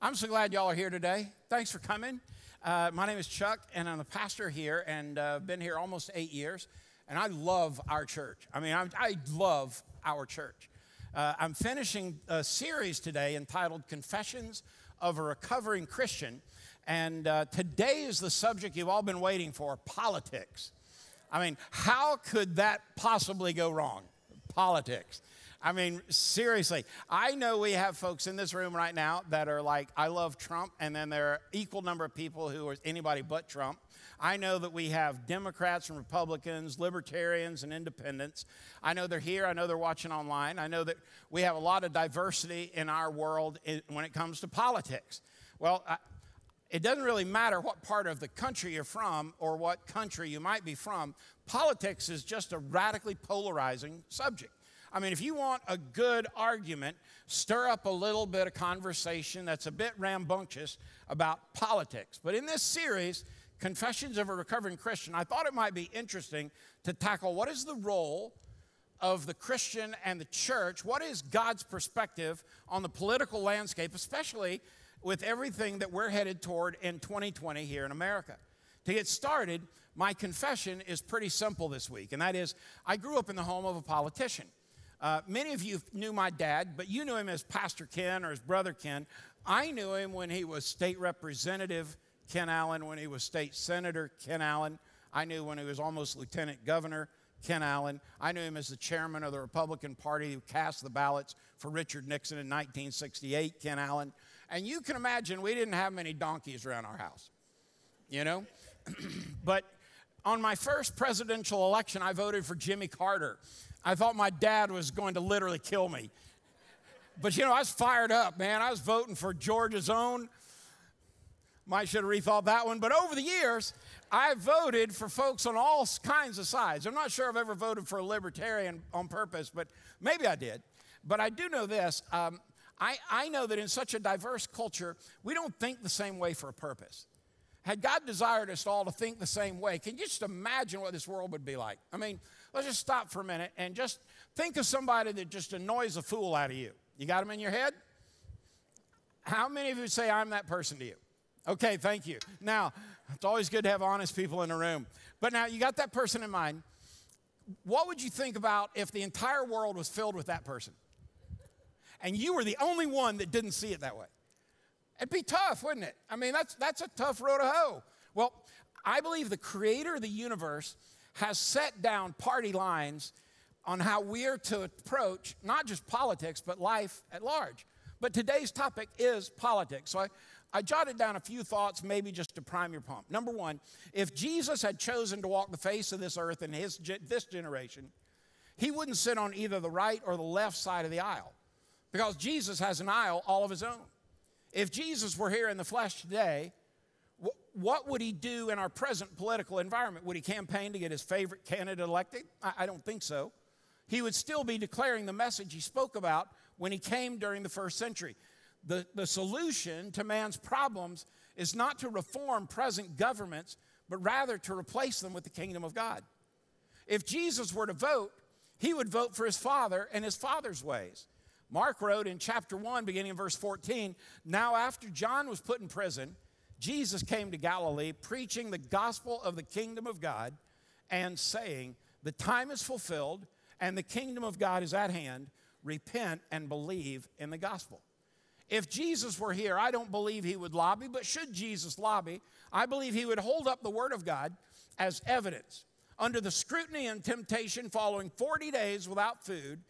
I'm so glad y'all are here today. Thanks for coming. Uh, my name is Chuck, and I'm the pastor here, and uh, been here almost eight years. And I love our church. I mean, I'm, i love our church. Uh, I'm finishing a series today entitled "Confessions of a Recovering Christian," and uh, today is the subject you've all been waiting for: politics. I mean, how could that possibly go wrong? Politics. I mean, seriously, I know we have folks in this room right now that are like, I love Trump, and then there are equal number of people who are anybody but Trump. I know that we have Democrats and Republicans, libertarians and independents. I know they're here. I know they're watching online. I know that we have a lot of diversity in our world when it comes to politics. Well, I, it doesn't really matter what part of the country you're from or what country you might be from. Politics is just a radically polarizing subject. I mean, if you want a good argument, stir up a little bit of conversation that's a bit rambunctious about politics. But in this series, Confessions of a Recovering Christian, I thought it might be interesting to tackle what is the role of the Christian and the church? What is God's perspective on the political landscape, especially with everything that we're headed toward in 2020 here in America? To get started, my confession is pretty simple this week, and that is I grew up in the home of a politician. Uh, many of you knew my dad, but you knew him as Pastor Ken or his brother Ken. I knew him when he was state representative Ken Allen, when he was state senator Ken Allen. I knew when he was almost lieutenant governor Ken Allen. I knew him as the chairman of the Republican Party who cast the ballots for Richard Nixon in 1968, Ken Allen. And you can imagine we didn't have many donkeys around our house, you know? but on my first presidential election, I voted for Jimmy Carter. I thought my dad was going to literally kill me. But you know, I was fired up, man. I was voting for Georgia's own. Might should have rethought that one. But over the years, I voted for folks on all kinds of sides. I'm not sure I've ever voted for a libertarian on purpose, but maybe I did. But I do know this. Um, I, I know that in such a diverse culture, we don't think the same way for a purpose. Had God desired us all to think the same way, can you just imagine what this world would be like? I mean, let's just stop for a minute and just think of somebody that just annoys a fool out of you. You got them in your head? How many of you say, I'm that person to you? Okay, thank you. Now, it's always good to have honest people in the room. But now you got that person in mind. What would you think about if the entire world was filled with that person? And you were the only one that didn't see it that way. It'd be tough, wouldn't it? I mean, that's, that's a tough road to hoe. Well, I believe the creator of the universe has set down party lines on how we are to approach not just politics, but life at large. But today's topic is politics. So I, I jotted down a few thoughts, maybe just to prime your pump. Number one, if Jesus had chosen to walk the face of this earth in his, this generation, he wouldn't sit on either the right or the left side of the aisle because Jesus has an aisle all of his own. If Jesus were here in the flesh today, what would he do in our present political environment? Would he campaign to get his favorite candidate elected? I don't think so. He would still be declaring the message he spoke about when he came during the first century. The, the solution to man's problems is not to reform present governments, but rather to replace them with the kingdom of God. If Jesus were to vote, he would vote for his Father and his Father's ways. Mark wrote in chapter 1, beginning in verse 14 Now, after John was put in prison, Jesus came to Galilee preaching the gospel of the kingdom of God and saying, The time is fulfilled and the kingdom of God is at hand. Repent and believe in the gospel. If Jesus were here, I don't believe he would lobby, but should Jesus lobby, I believe he would hold up the word of God as evidence. Under the scrutiny and temptation following 40 days without food,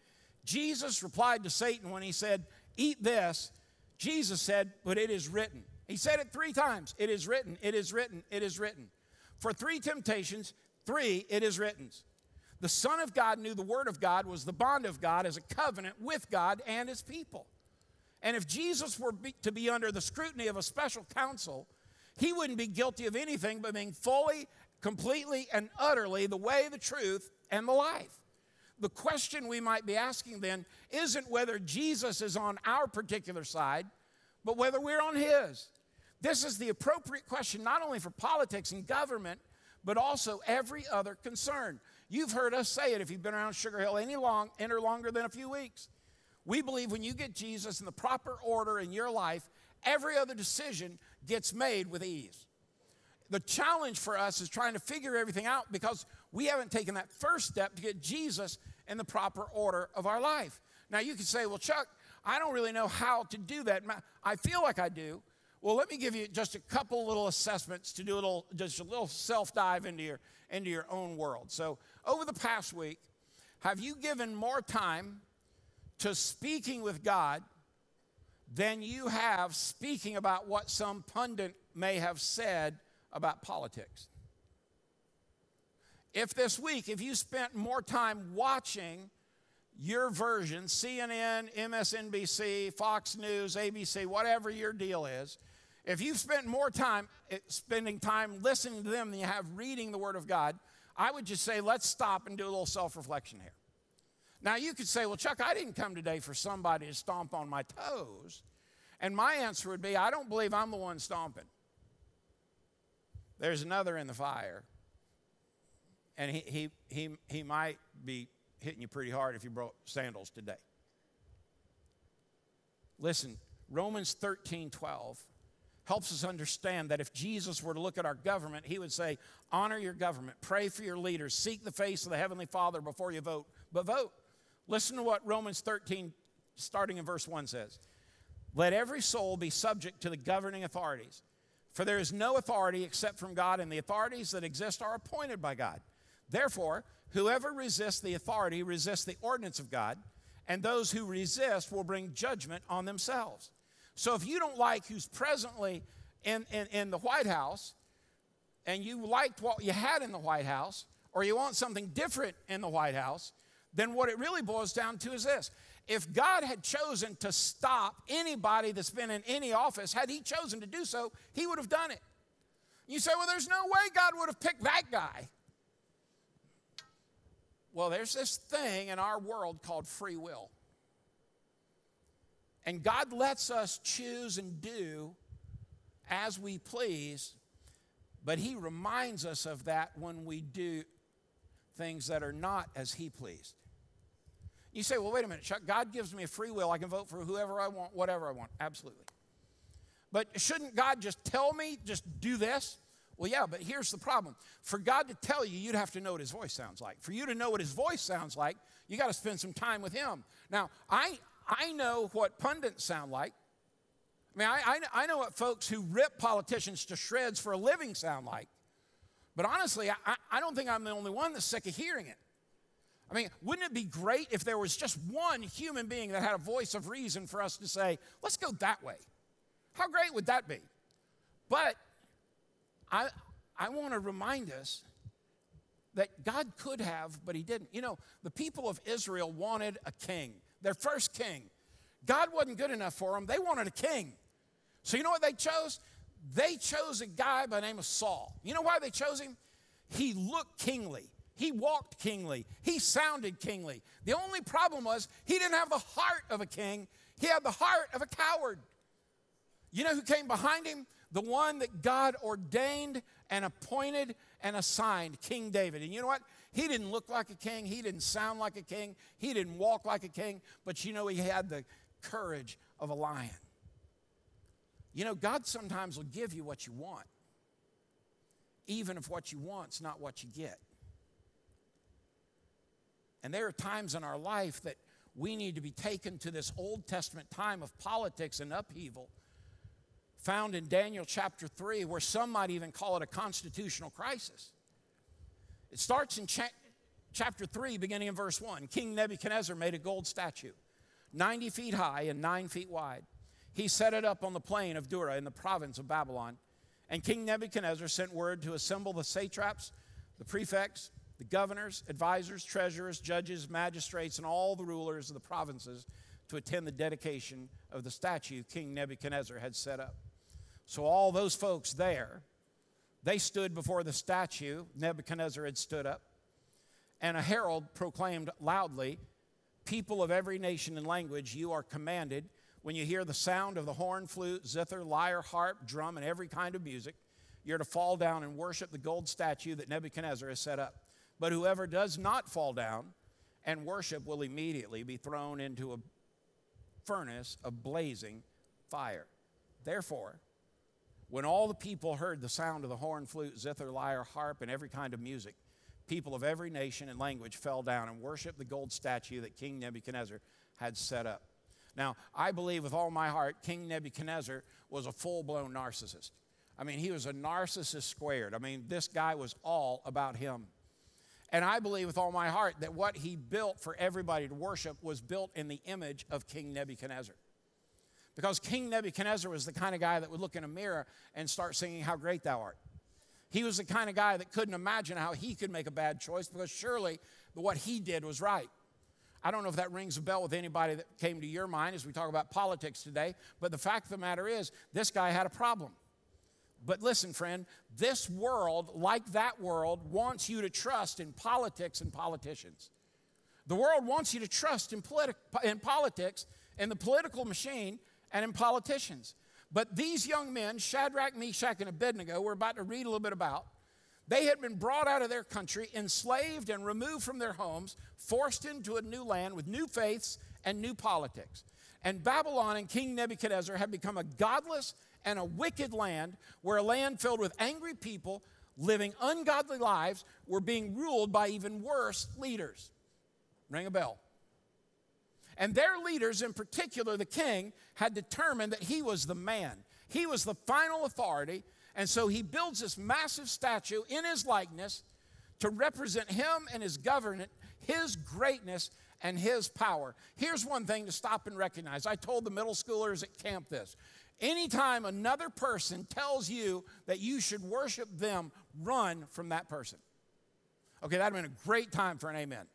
Jesus replied to Satan when he said, Eat this. Jesus said, But it is written. He said it three times. It is written, it is written, it is written. For three temptations, three, it is written. The Son of God knew the Word of God was the bond of God as a covenant with God and His people. And if Jesus were be, to be under the scrutiny of a special council, he wouldn't be guilty of anything but being fully, completely, and utterly the way, the truth, and the life. The question we might be asking then isn't whether Jesus is on our particular side, but whether we're on his. This is the appropriate question, not only for politics and government, but also every other concern. You've heard us say it if you've been around Sugar Hill any long, any longer than a few weeks. We believe when you get Jesus in the proper order in your life, every other decision gets made with ease. The challenge for us is trying to figure everything out because we haven't taken that first step to get Jesus in the proper order of our life. Now, you can say, well, Chuck, I don't really know how to do that. I feel like I do. Well, let me give you just a couple little assessments to do a little, just a little self dive into your, into your own world. So, over the past week, have you given more time to speaking with God than you have speaking about what some pundit may have said about politics? If this week, if you spent more time watching your version, CNN, MSNBC, Fox News, ABC, whatever your deal is, if you've spent more time eh, spending time listening to them than you have reading the Word of God, I would just say, let's stop and do a little self reflection here. Now, you could say, well, Chuck, I didn't come today for somebody to stomp on my toes. And my answer would be, I don't believe I'm the one stomping. There's another in the fire. And he, he, he, he might be hitting you pretty hard if you brought sandals today. Listen, Romans 13 12 helps us understand that if Jesus were to look at our government, he would say, Honor your government, pray for your leaders, seek the face of the Heavenly Father before you vote, but vote. Listen to what Romans 13, starting in verse 1, says Let every soul be subject to the governing authorities, for there is no authority except from God, and the authorities that exist are appointed by God. Therefore, whoever resists the authority resists the ordinance of God, and those who resist will bring judgment on themselves. So if you don't like who's presently in, in, in, the White House and you liked what you had in the White House, or you want something different in the White House, then what it really boils down to is this. If God had chosen to stop anybody that's been in any office, had He chosen to do so, He would have done it. You say, well, there's no way God would have picked that guy. Well, there's this thing in our world called free will. And God lets us choose and do as we please, but He reminds us of that when we do things that are not as He pleased. You say, well, wait a minute, Chuck, God gives me a free will. I can vote for whoever I want, whatever I want. Absolutely. But shouldn't God just tell me, just do this? Well, yeah, but here's the problem. For God to tell you, you'd have to know what his voice sounds like. For you to know what his voice sounds like, you got to spend some time with him. Now, I, I know what pundits sound like. I mean, I, I, I know what folks who rip politicians to shreds for a living sound like. But honestly, I, I don't think I'm the only one that's sick of hearing it. I mean, wouldn't it be great if there was just one human being that had a voice of reason for us to say, let's go that way? How great would that be? But I, I want to remind us that God could have, but He didn't. You know, the people of Israel wanted a king their first king. God wasn't good enough for them, they wanted a king. So you know what they chose? They chose a guy by the name of Saul. You know why they chose him? He looked kingly. He walked kingly. He sounded kingly. The only problem was he didn't have the heart of a king, he had the heart of a coward. You know who came behind him? The one that God ordained and appointed and assigned, King David. And you know what? He didn't look like a king, he didn't sound like a king, he didn't walk like a king, but you know, he had the courage of a lion. You know, God sometimes will give you what you want, even if what you want's not what you get. And there are times in our life that we need to be taken to this Old Testament time of politics and upheaval, found in Daniel chapter 3, where some might even call it a constitutional crisis. It starts in cha- chapter 3, beginning in verse 1. King Nebuchadnezzar made a gold statue, 90 feet high and 9 feet wide. He set it up on the plain of Dura in the province of Babylon. And King Nebuchadnezzar sent word to assemble the satraps, the prefects, the governors, advisors, treasurers, judges, magistrates, and all the rulers of the provinces to attend the dedication of the statue King Nebuchadnezzar had set up. So, all those folks there they stood before the statue. Nebuchadnezzar had stood up. And a herald proclaimed loudly, People of every nation and language, you are commanded, when you hear the sound of the horn, flute, zither, lyre, harp, drum, and every kind of music, you're to fall down and worship the gold statue that Nebuchadnezzar has set up. But whoever does not fall down and worship will immediately be thrown into a furnace of blazing fire. Therefore, when all the people heard the sound of the horn, flute, zither, lyre, harp, and every kind of music, people of every nation and language fell down and worshiped the gold statue that King Nebuchadnezzar had set up. Now, I believe with all my heart, King Nebuchadnezzar was a full blown narcissist. I mean, he was a narcissist squared. I mean, this guy was all about him. And I believe with all my heart that what he built for everybody to worship was built in the image of King Nebuchadnezzar. Because King Nebuchadnezzar was the kind of guy that would look in a mirror and start singing, How Great Thou Art. He was the kind of guy that couldn't imagine how he could make a bad choice because surely what he did was right. I don't know if that rings a bell with anybody that came to your mind as we talk about politics today, but the fact of the matter is, this guy had a problem. But listen, friend, this world, like that world, wants you to trust in politics and politicians. The world wants you to trust in, politi- in politics, and the political machine, and in politicians. But these young men, Shadrach, Meshach, and Abednego, we're about to read a little bit about, they had been brought out of their country, enslaved and removed from their homes, forced into a new land with new faiths and new politics. And Babylon and King Nebuchadnezzar had become a godless and a wicked land where a land filled with angry people living ungodly lives were being ruled by even worse leaders. Ring a bell. And their leaders, in particular the king, had determined that he was the man. He was the final authority. And so he builds this massive statue in his likeness to represent him and his government, his greatness, and his power. Here's one thing to stop and recognize. I told the middle schoolers at camp this. Anytime another person tells you that you should worship them, run from that person. Okay, that'd have been a great time for an amen.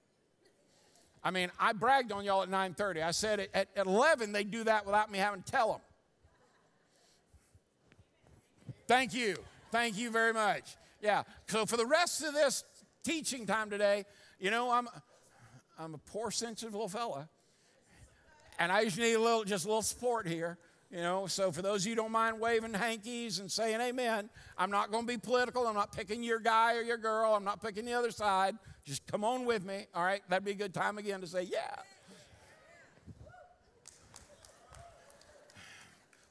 I mean, I bragged on y'all at 9:30. I said at, at 11 they do that without me having to tell them. Thank you. Thank you very much. Yeah. So for the rest of this teaching time today, you know, I'm I'm a poor sensitive little fella. And I just need a little just a little support here. You know, so for those of you don't mind waving hankies and saying amen, I'm not going to be political. I'm not picking your guy or your girl. I'm not picking the other side. Just come on with me. All right, that'd be a good time again to say, yeah.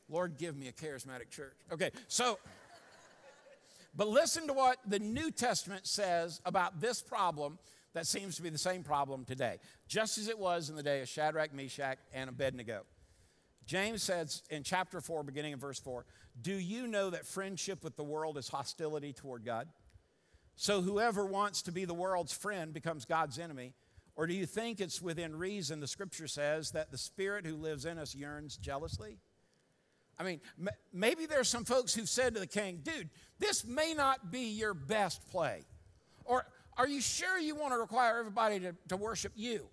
Lord, give me a charismatic church. Okay, so, but listen to what the New Testament says about this problem that seems to be the same problem today, just as it was in the day of Shadrach, Meshach, and Abednego. James says in chapter 4, beginning in verse 4, Do you know that friendship with the world is hostility toward God? So whoever wants to be the world's friend becomes God's enemy. Or do you think it's within reason, the scripture says, that the spirit who lives in us yearns jealously? I mean, maybe there's some folks who've said to the king, dude, this may not be your best play. Or are you sure you want to require everybody to, to worship you?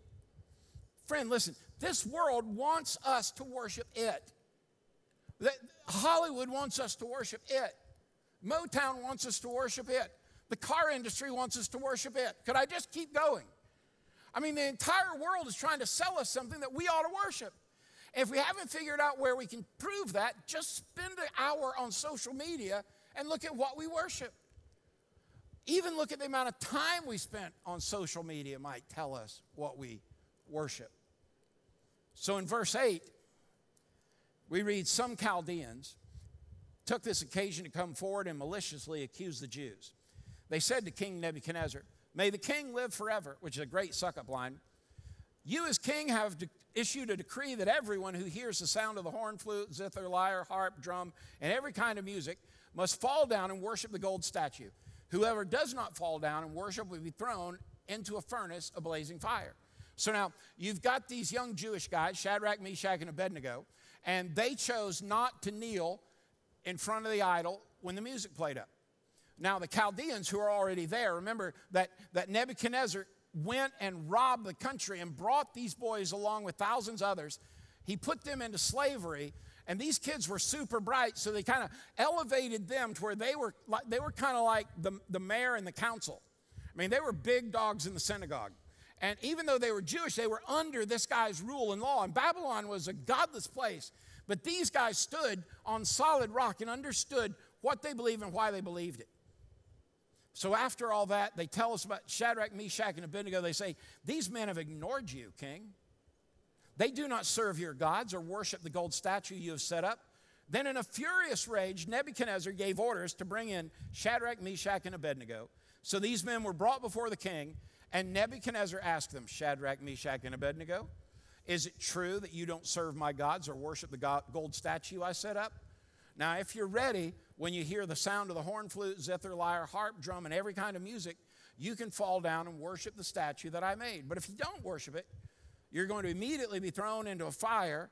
Friend, listen, this world wants us to worship it. Hollywood wants us to worship it. Motown wants us to worship it. The car industry wants us to worship it. Could I just keep going? I mean, the entire world is trying to sell us something that we ought to worship. If we haven't figured out where we can prove that, just spend an hour on social media and look at what we worship. Even look at the amount of time we spent on social media might tell us what we worship. So in verse 8, we read some Chaldeans took this occasion to come forward and maliciously accuse the Jews. They said to King Nebuchadnezzar, May the king live forever, which is a great suck up line. You, as king, have de- issued a decree that everyone who hears the sound of the horn, flute, zither, lyre, harp, drum, and every kind of music must fall down and worship the gold statue. Whoever does not fall down and worship will be thrown into a furnace of blazing fire. So now you've got these young Jewish guys, Shadrach, Meshach, and Abednego, and they chose not to kneel in front of the idol when the music played up. Now, the Chaldeans who are already there, remember that, that Nebuchadnezzar went and robbed the country and brought these boys along with thousands others. He put them into slavery, and these kids were super bright, so they kind of elevated them to where they were, they were kind of like the, the mayor and the council. I mean, they were big dogs in the synagogue. And even though they were Jewish, they were under this guy's rule and law. And Babylon was a godless place. But these guys stood on solid rock and understood what they believed and why they believed it. So after all that, they tell us about Shadrach, Meshach, and Abednego. They say, These men have ignored you, king. They do not serve your gods or worship the gold statue you have set up. Then, in a furious rage, Nebuchadnezzar gave orders to bring in Shadrach, Meshach, and Abednego. So these men were brought before the king, and Nebuchadnezzar asked them, Shadrach, Meshach, and Abednego, is it true that you don't serve my gods or worship the gold statue I set up? Now, if you're ready, when you hear the sound of the horn, flute, zither, lyre, harp, drum, and every kind of music, you can fall down and worship the statue that I made. But if you don't worship it, you're going to immediately be thrown into a fire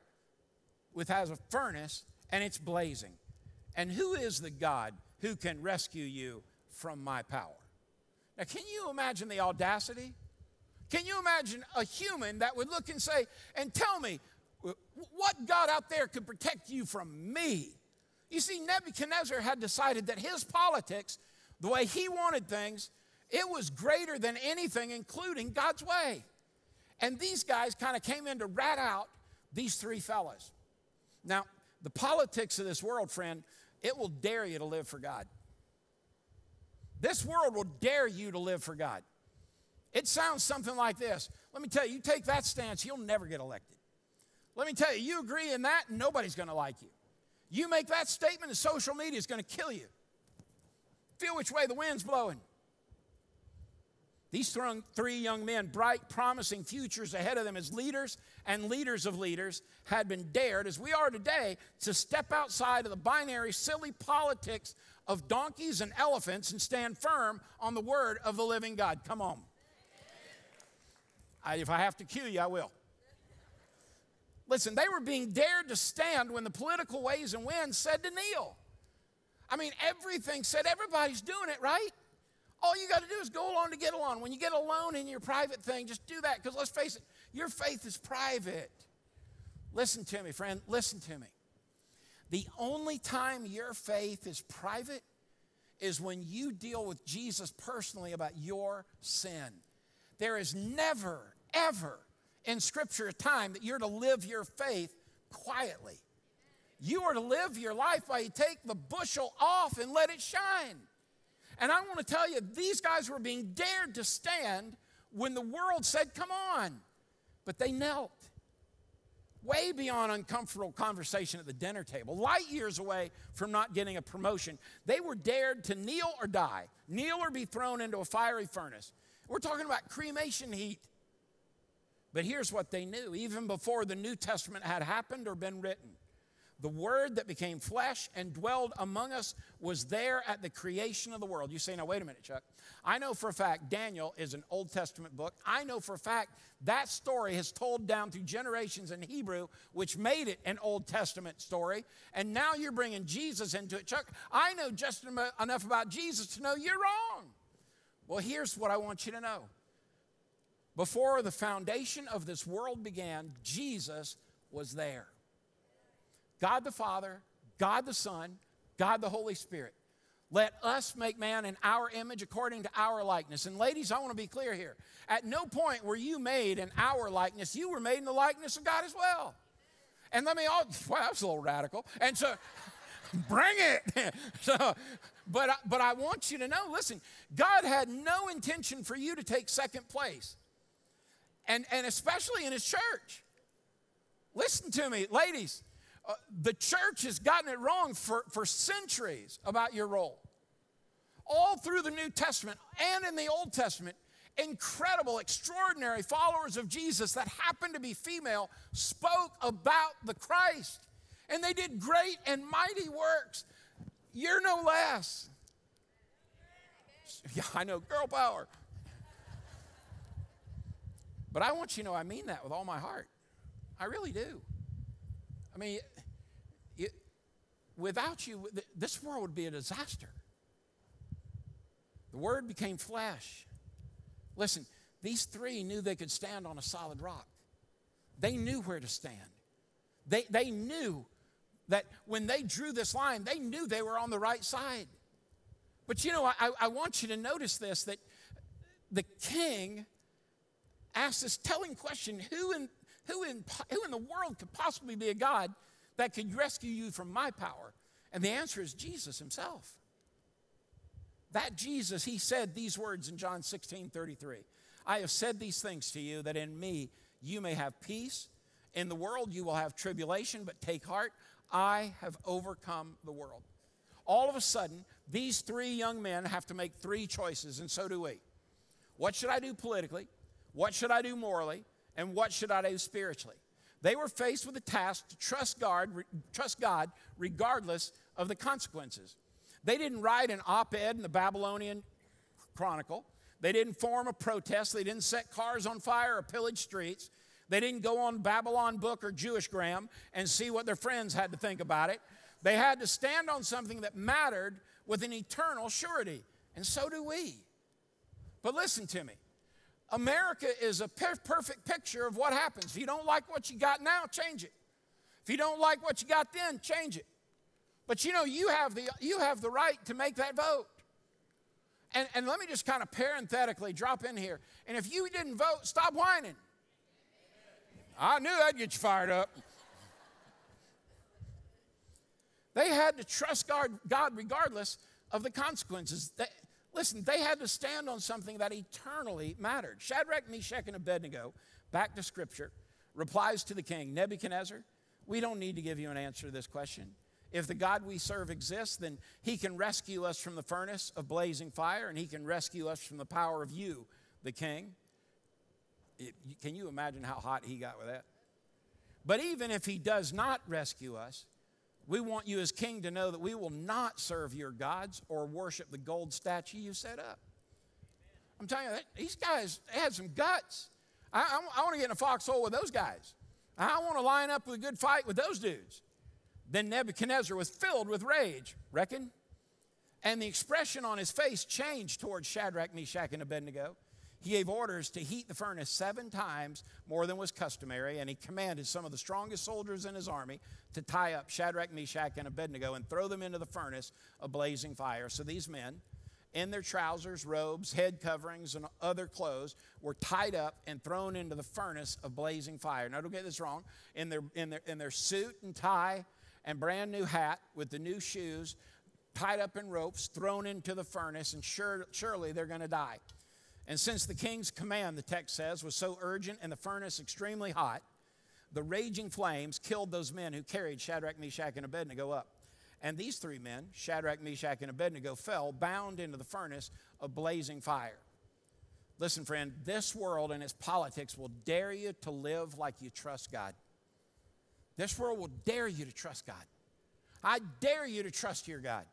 with has a furnace and it's blazing. And who is the God who can rescue you from my power? Now, can you imagine the audacity? Can you imagine a human that would look and say, and tell me, what God out there could protect you from me? You see, Nebuchadnezzar had decided that his politics, the way he wanted things, it was greater than anything, including God's way. And these guys kind of came in to rat out these three fellas. Now, the politics of this world, friend, it will dare you to live for God. This world will dare you to live for God. It sounds something like this. Let me tell you, you take that stance, you'll never get elected. Let me tell you, you agree in that, nobody's gonna like you. You make that statement, and social media is gonna kill you. Feel which way the wind's blowing. These three young men, bright, promising futures ahead of them as leaders and leaders of leaders, had been dared, as we are today, to step outside of the binary, silly politics of donkeys and elephants and stand firm on the word of the living God. Come on. I, if I have to cue you, I will. Listen, they were being dared to stand when the political ways and winds said to kneel. I mean, everything said everybody's doing it, right? All you got to do is go along to get along. When you get alone in your private thing, just do that because let's face it, your faith is private. Listen to me, friend. Listen to me. The only time your faith is private is when you deal with Jesus personally about your sin. There is never, ever in Scripture a time that you're to live your faith quietly. You are to live your life by you take the bushel off and let it shine. And I want to tell you, these guys were being dared to stand when the world said, Come on. But they knelt way beyond uncomfortable conversation at the dinner table, light years away from not getting a promotion. They were dared to kneel or die, kneel or be thrown into a fiery furnace. We're talking about cremation heat. But here's what they knew even before the New Testament had happened or been written the Word that became flesh and dwelled among us was there at the creation of the world. You say, now, wait a minute, Chuck. I know for a fact Daniel is an Old Testament book. I know for a fact that story has told down through generations in Hebrew, which made it an Old Testament story. And now you're bringing Jesus into it. Chuck, I know just enough about Jesus to know you're wrong. Well, here's what I want you to know. Before the foundation of this world began, Jesus was there. God the Father, God the Son, God the Holy Spirit. Let us make man in our image according to our likeness. And ladies, I want to be clear here. At no point were you made in our likeness, you were made in the likeness of God as well. And let me all, wow, that's a little radical. And so, bring it. so, but, but I want you to know listen, God had no intention for you to take second place, and, and especially in His church. Listen to me, ladies. Uh, the church has gotten it wrong for, for centuries about your role. All through the New Testament and in the Old Testament, incredible, extraordinary followers of Jesus that happened to be female spoke about the Christ. And they did great and mighty works. You're no less. Yeah, I know, girl power. But I want you to know I mean that with all my heart. I really do. I mean, without you, this world would be a disaster. The Word became flesh. Listen, these three knew they could stand on a solid rock. They knew where to stand. They, they knew that when they drew this line, they knew they were on the right side. But you know, I, I want you to notice this that the king asked this telling question who in, who, in, who in the world could possibly be a God that could rescue you from my power? And the answer is Jesus himself. That Jesus, he said these words in John 16 33. I have said these things to you that in me you may have peace. In the world you will have tribulation, but take heart. I have overcome the world. All of a sudden, these three young men have to make three choices, and so do we. What should I do politically? What should I do morally? And what should I do spiritually? They were faced with the task to trust God, trust God regardless of the consequences. They didn't write an op ed in the Babylonian Chronicle. They didn't form a protest. They didn't set cars on fire or pillage streets. They didn't go on Babylon Book or Jewish Gram and see what their friends had to think about it. They had to stand on something that mattered with an eternal surety. And so do we. But listen to me America is a per- perfect picture of what happens. If you don't like what you got now, change it. If you don't like what you got then, change it. But you know, you have the, you have the right to make that vote. And, and let me just kind of parenthetically drop in here. And if you didn't vote, stop whining. I knew that'd get you fired up. They had to trust God, God regardless of the consequences. Listen, they had to stand on something that eternally mattered. Shadrach, Meshach, and Abednego, back to scripture, replies to the king Nebuchadnezzar, we don't need to give you an answer to this question. If the God we serve exists, then he can rescue us from the furnace of blazing fire and he can rescue us from the power of you, the king. It, can you imagine how hot he got with that? But even if he does not rescue us, we want you as king to know that we will not serve your gods or worship the gold statue you set up. I'm telling you, these guys had some guts. I, I, I want to get in a foxhole with those guys. I want to line up with a good fight with those dudes. Then Nebuchadnezzar was filled with rage, reckon? And the expression on his face changed towards Shadrach, Meshach, and Abednego. He gave orders to heat the furnace seven times more than was customary, and he commanded some of the strongest soldiers in his army to tie up Shadrach, Meshach, and Abednego and throw them into the furnace of blazing fire. So these men, in their trousers, robes, head coverings, and other clothes, were tied up and thrown into the furnace of blazing fire. Now, don't get this wrong. In their, in their, in their suit and tie and brand new hat with the new shoes, tied up in ropes, thrown into the furnace, and sure, surely they're going to die. And since the king's command, the text says, was so urgent and the furnace extremely hot, the raging flames killed those men who carried Shadrach, Meshach, and Abednego up. And these three men, Shadrach, Meshach, and Abednego, fell bound into the furnace of blazing fire. Listen, friend, this world and its politics will dare you to live like you trust God. This world will dare you to trust God. I dare you to trust your God.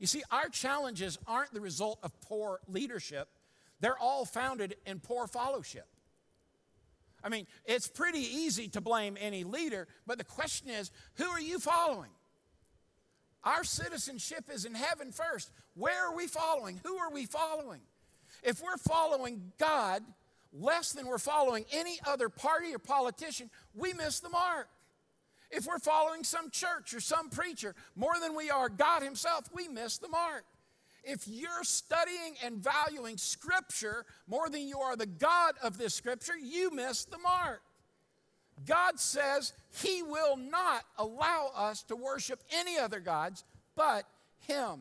You see, our challenges aren't the result of poor leadership, they're all founded in poor fellowship. I mean, it's pretty easy to blame any leader, but the question is who are you following? Our citizenship is in heaven first. Where are we following? Who are we following? If we're following God less than we're following any other party or politician, we miss the mark. If we're following some church or some preacher more than we are God Himself, we miss the mark. If you're studying and valuing Scripture more than you are the God of this Scripture, you miss the mark. God says He will not allow us to worship any other gods but Him.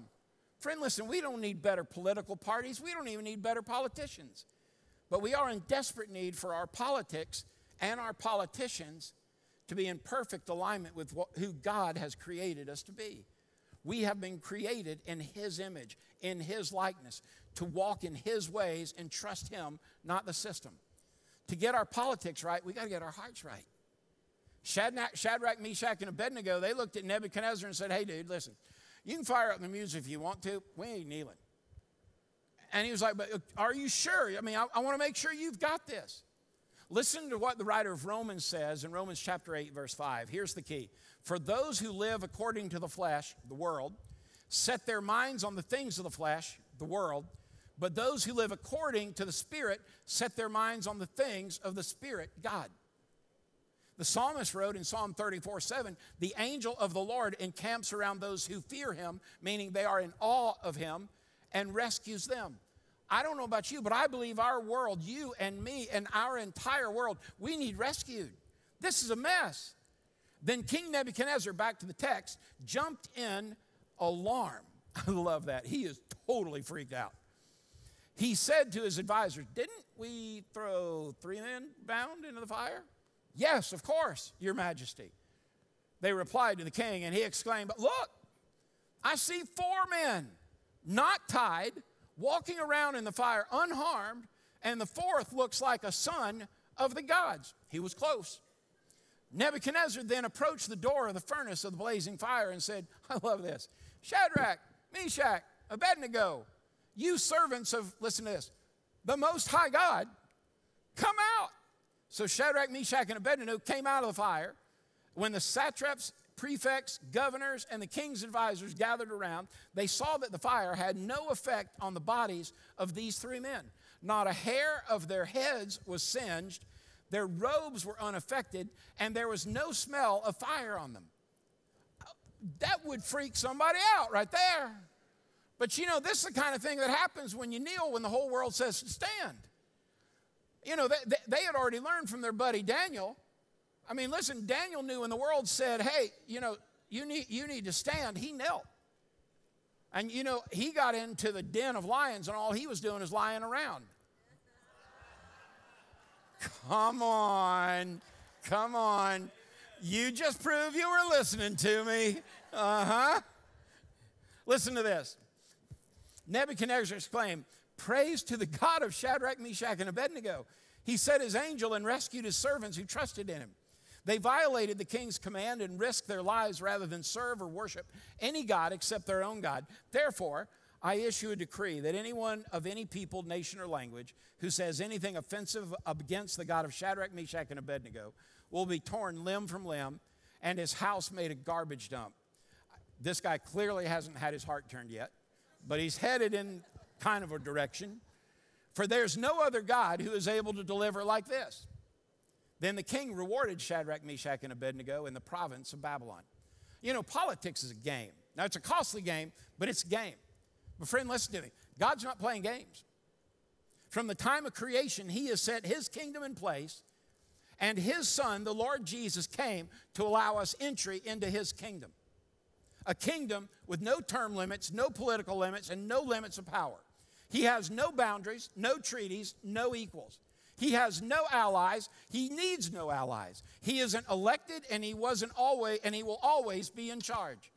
Friend, listen, we don't need better political parties, we don't even need better politicians. But we are in desperate need for our politics and our politicians to be in perfect alignment with what, who God has created us to be. We have been created in His image, in His likeness, to walk in His ways and trust Him, not the system. To get our politics right, we got to get our hearts right. Shadrach, Meshach, and Abednego, they looked at Nebuchadnezzar and said, Hey, dude, listen, you can fire up the music if you want to. We ain't kneeling. And he was like, But uh, are you sure? I mean, I, I want to make sure you've got this. Listen to what the writer of Romans says in Romans chapter 8, verse 5. Here's the key For those who live according to the flesh, the world, set their minds on the things of the flesh, the world, but those who live according to the Spirit set their minds on the things of the Spirit, God. The psalmist wrote in Psalm 34 7, the angel of the Lord encamps around those who fear him, meaning they are in awe of him, and rescues them. I don't know about you, but I believe our world, you and me and our entire world, we need rescued. This is a mess. Then King Nebuchadnezzar, back to the text, jumped in alarm. I love that. He is totally freaked out. He said to his advisors, Didn't we throw three men bound into the fire? Yes, of course, Your Majesty. They replied to the king, and he exclaimed, But look, I see four men not tied, walking around in the fire unharmed, and the fourth looks like a son of the gods. He was close. Nebuchadnezzar then approached the door of the furnace of the blazing fire and said, I love this Shadrach, Meshach, Abednego, you servants of, listen to this, the Most High God, come out. So Shadrach, Meshach, and Abednego came out of the fire. When the satraps, prefects, governors, and the king's advisors gathered around, they saw that the fire had no effect on the bodies of these three men. Not a hair of their heads was singed, their robes were unaffected, and there was no smell of fire on them. That would freak somebody out right there. But you know, this is the kind of thing that happens when you kneel when the whole world says stand. You know, they, they had already learned from their buddy Daniel. I mean, listen, Daniel knew when the world said, hey, you know, you need, you need to stand, he knelt. And you know, he got into the den of lions, and all he was doing is lying around. Come on, come on. You just proved you were listening to me. Uh huh. Listen to this. Nebuchadnezzar exclaimed, Praise to the God of Shadrach, Meshach, and Abednego. He sent his angel and rescued his servants who trusted in him. They violated the king's command and risked their lives rather than serve or worship any God except their own God. Therefore, I issue a decree that anyone of any people, nation, or language who says anything offensive against the God of Shadrach, Meshach, and Abednego will be torn limb from limb and his house made a garbage dump. This guy clearly hasn't had his heart turned yet, but he's headed in kind of a direction. For there's no other God who is able to deliver like this. Then the king rewarded Shadrach, Meshach, and Abednego in the province of Babylon. You know, politics is a game. Now, it's a costly game, but it's a game. But, friend, listen to me God's not playing games. From the time of creation, He has set His kingdom in place, and His Son, the Lord Jesus, came to allow us entry into His kingdom. A kingdom with no term limits, no political limits, and no limits of power. He has no boundaries, no treaties, no equals. He has no allies. He needs no allies. He isn't elected and he wasn't always and he will always be in charge.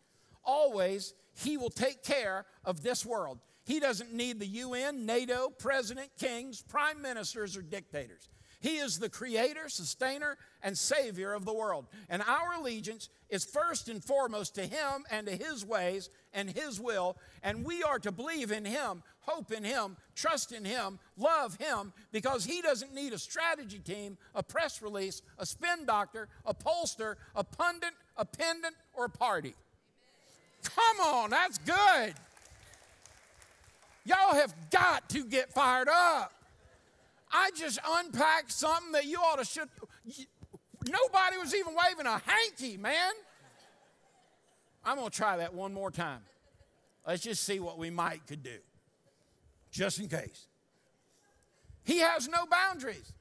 Always he will take care of this world. He doesn't need the UN, NATO, president, kings, prime ministers or dictators. He is the creator, sustainer, and savior of the world. And our allegiance is first and foremost to Him and to His ways and His will. And we are to believe in Him, hope in Him, trust in Him, love Him, because He doesn't need a strategy team, a press release, a spin doctor, a pollster, a pundit, a pendant, or a party. Come on, that's good. Y'all have got to get fired up. I just unpacked something that you ought to should. Nobody was even waving a hanky, man. I'm going to try that one more time. Let's just see what we might could do, just in case. He has no boundaries.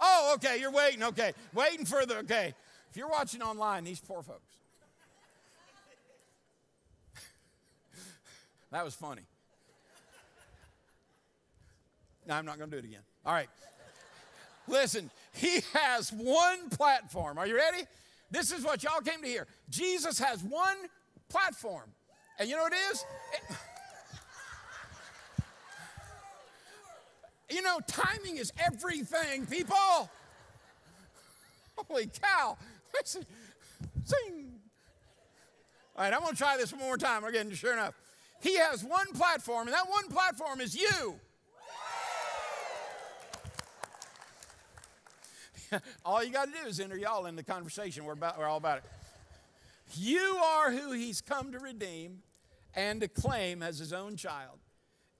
Oh, okay, you're waiting. Okay, waiting for the. Okay, if you're watching online, these poor folks. That was funny. Now I'm not going to do it again. All right. Listen, he has one platform. Are you ready? This is what y'all came to hear. Jesus has one platform. And you know what it is? It, you know, timing is everything, people. Holy cow. Listen, sing. All right, I'm going to try this one more time. We're getting sure enough. He has one platform, and that one platform is you. all you got to do is enter y'all in the conversation. We're, about, we're all about it. You are who he's come to redeem and to claim as his own child.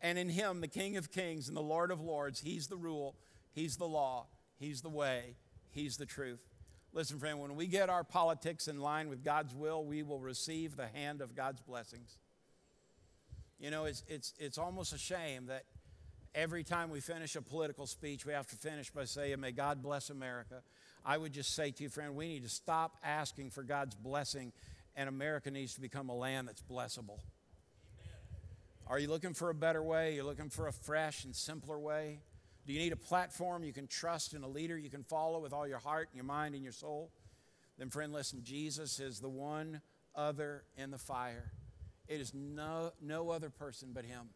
And in him, the King of Kings and the Lord of Lords, he's the rule, he's the law, he's the way, he's the truth. Listen, friend, when we get our politics in line with God's will, we will receive the hand of God's blessings. You know, it's, it's, it's almost a shame that every time we finish a political speech, we have to finish by saying, May God bless America. I would just say to you, friend, we need to stop asking for God's blessing, and America needs to become a land that's blessable. Are you looking for a better way? You're looking for a fresh and simpler way? Do you need a platform you can trust and a leader you can follow with all your heart, and your mind, and your soul? Then, friend, listen Jesus is the one other in the fire. It is no, no other person but Him.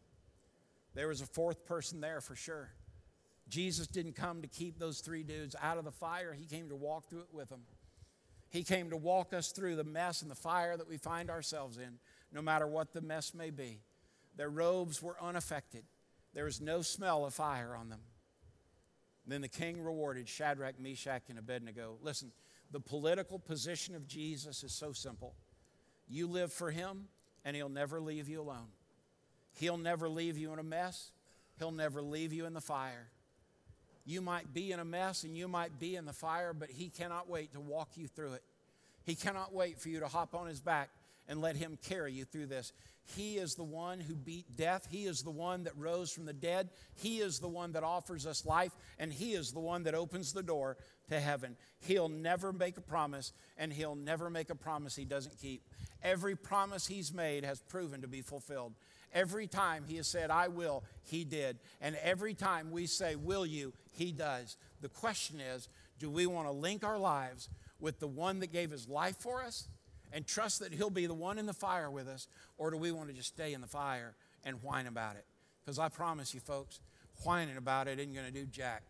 There was a fourth person there for sure. Jesus didn't come to keep those three dudes out of the fire, He came to walk through it with them. He came to walk us through the mess and the fire that we find ourselves in, no matter what the mess may be. Their robes were unaffected, there was no smell of fire on them. Then the king rewarded Shadrach, Meshach, and Abednego. Listen, the political position of Jesus is so simple. You live for him, and he'll never leave you alone. He'll never leave you in a mess, he'll never leave you in the fire. You might be in a mess and you might be in the fire, but he cannot wait to walk you through it. He cannot wait for you to hop on his back and let him carry you through this. He is the one who beat death. He is the one that rose from the dead. He is the one that offers us life, and He is the one that opens the door to heaven. He'll never make a promise, and He'll never make a promise He doesn't keep. Every promise He's made has proven to be fulfilled. Every time He has said, I will, He did. And every time we say, Will you, He does. The question is, do we want to link our lives with the one that gave His life for us? And trust that He'll be the one in the fire with us, or do we want to just stay in the fire and whine about it? Because I promise you, folks, whining about it isn't going to do jack.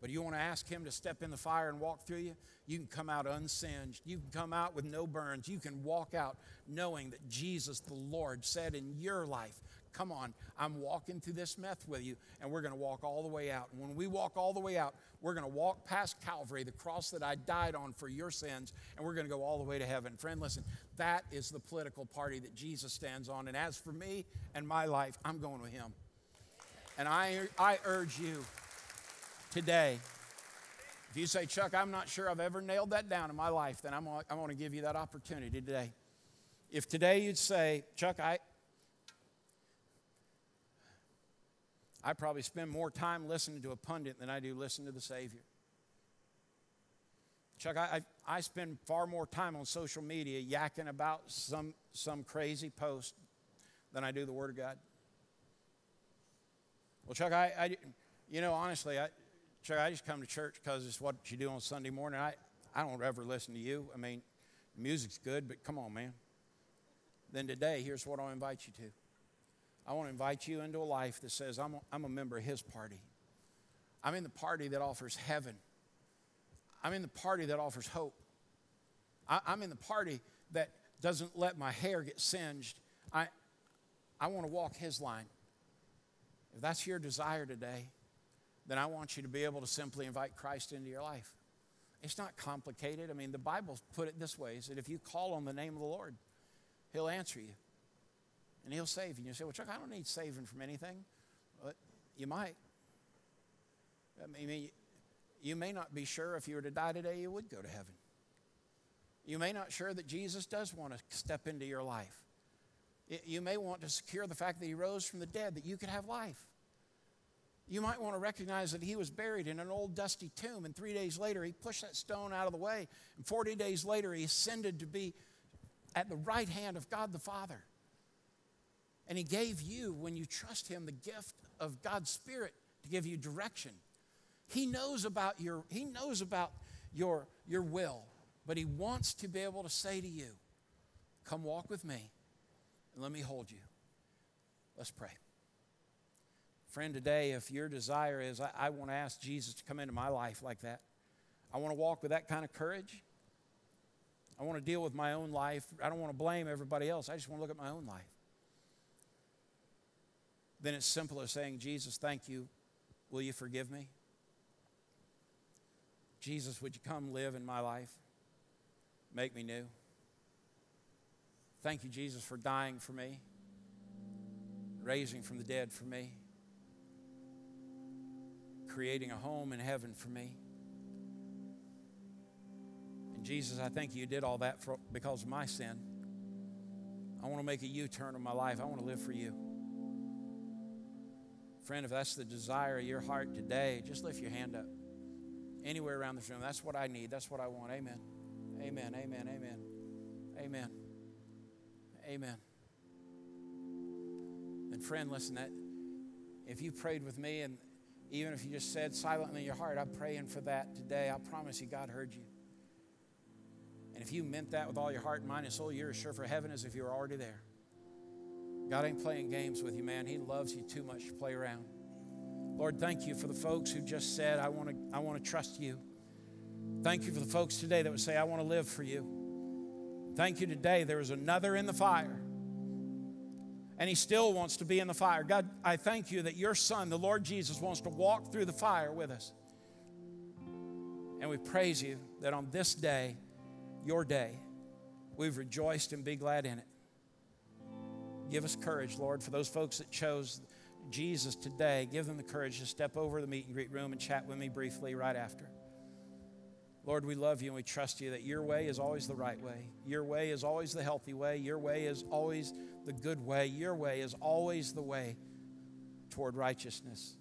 But you want to ask Him to step in the fire and walk through you? You can come out unsinged. You can come out with no burns. You can walk out knowing that Jesus, the Lord, said in your life, Come on, I'm walking through this meth with you, and we're going to walk all the way out. And when we walk all the way out, we're going to walk past Calvary, the cross that I died on for your sins, and we're going to go all the way to heaven. Friend, listen, that is the political party that Jesus stands on. And as for me and my life, I'm going with him. And I, I urge you today, if you say, Chuck, I'm not sure I've ever nailed that down in my life, then I'm, I'm going to give you that opportunity today. If today you'd say, Chuck, I, I probably spend more time listening to a pundit than I do listening to the Savior. Chuck, I, I, I spend far more time on social media yakking about some, some crazy post than I do the Word of God. Well, Chuck, I, I you know, honestly, I, Chuck, I just come to church because it's what you do on Sunday morning. I, I don't ever listen to you. I mean, music's good, but come on, man. Then today, here's what I'll invite you to. I want to invite you into a life that says, I'm a, I'm a member of His party. I'm in the party that offers heaven. I'm in the party that offers hope. I, I'm in the party that doesn't let my hair get singed. I, I want to walk His line. If that's your desire today, then I want you to be able to simply invite Christ into your life. It's not complicated. I mean, the Bible put it this way is that if you call on the name of the Lord, He'll answer you and He'll save you. You say, Well, Chuck, I don't need saving from anything. But you might. I mean, you may not be sure if you were to die today, you would go to heaven. You may not sure that Jesus does want to step into your life. You may want to secure the fact that he rose from the dead, that you could have life. You might want to recognize that he was buried in an old dusty tomb, and three days later he pushed that stone out of the way, and 40 days later he ascended to be at the right hand of God the Father. And He gave you, when you trust Him, the gift of God's Spirit to give you direction. He knows about your, he knows about your, your will, but He wants to be able to say to you, Come walk with me and let me hold you. Let's pray. Friend, today, if your desire is, I, I want to ask Jesus to come into my life like that, I want to walk with that kind of courage. I want to deal with my own life. I don't want to blame everybody else. I just want to look at my own life then it's simple as saying, Jesus, thank you. Will you forgive me? Jesus, would you come live in my life? Make me new. Thank you, Jesus, for dying for me, raising from the dead for me, creating a home in heaven for me. And Jesus, I thank you, you did all that for, because of my sin. I want to make a U turn in my life. I want to live for you. Friend, if that's the desire of your heart today, just lift your hand up. Anywhere around this room, that's what I need. That's what I want. Amen. Amen. Amen. Amen. Amen. Amen. And friend, listen, that if you prayed with me and Even if you just said silently in your heart, I'm praying for that today, I promise you, God heard you. And if you meant that with all your heart mind and soul, you're as sure for heaven as if you were already there. God ain't playing games with you, man. He loves you too much to play around. Lord, thank you for the folks who just said, I want to, I want to trust you. Thank you for the folks today that would say, I want to live for you. Thank you today. There is another in the fire. And he still wants to be in the fire. God, I thank you that your son, the Lord Jesus, wants to walk through the fire with us. And we praise you that on this day, your day, we've rejoiced and be glad in it. Give us courage, Lord, for those folks that chose Jesus today. Give them the courage to step over the meet and greet room and chat with me briefly right after. Lord, we love you and we trust you that your way is always the right way. Your way is always the healthy way. Your way is always the good way. Your way is always the way toward righteousness.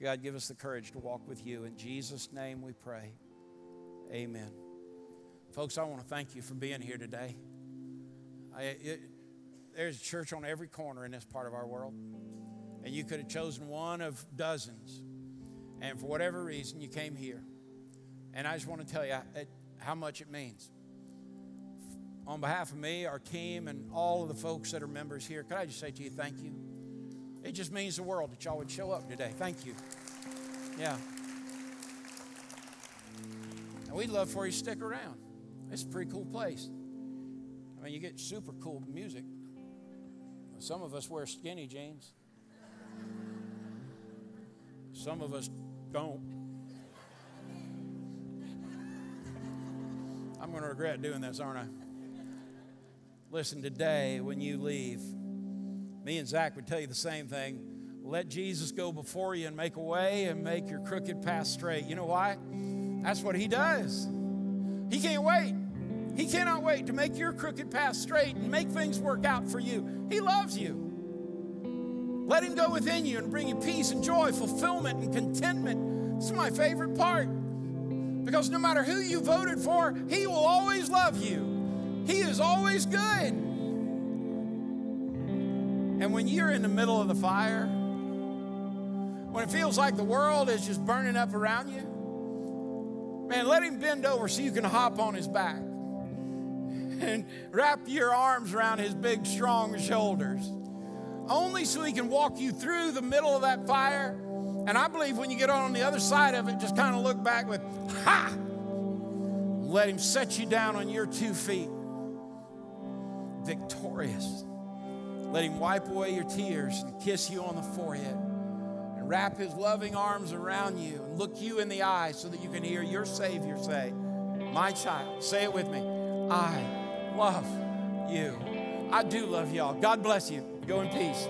God, give us the courage to walk with you. In Jesus' name we pray. Amen. Folks, I want to thank you for being here today. I, it, there's a church on every corner in this part of our world, and you could have chosen one of dozens. And for whatever reason, you came here. And I just want to tell you how much it means. On behalf of me, our team, and all of the folks that are members here, could I just say to you, thank you? It just means the world that y'all would show up today. Thank you. Yeah. And we'd love for you to stick around. It's a pretty cool place. I mean, you get super cool music. Some of us wear skinny jeans. Some of us don't. I'm going to regret doing this, aren't I? Listen, today when you leave, me and Zach would tell you the same thing. Let Jesus go before you and make a way and make your crooked path straight. You know why? That's what he does. He can't wait. He cannot wait to make your crooked path straight and make things work out for you. He loves you. Let him go within you and bring you peace and joy, fulfillment and contentment. This is my favorite part. Because no matter who you voted for, He will always love you. He is always good. And when you're in the middle of the fire, when it feels like the world is just burning up around you, man, let Him bend over so you can hop on His back and wrap your arms around His big, strong shoulders. Only so He can walk you through the middle of that fire and I believe when you get on the other side of it, just kind of look back with, ha! Let him set you down on your two feet, victorious. Let him wipe away your tears and kiss you on the forehead and wrap his loving arms around you and look you in the eye so that you can hear your Savior say, My child, say it with me, I love you. I do love y'all. God bless you. Go in peace.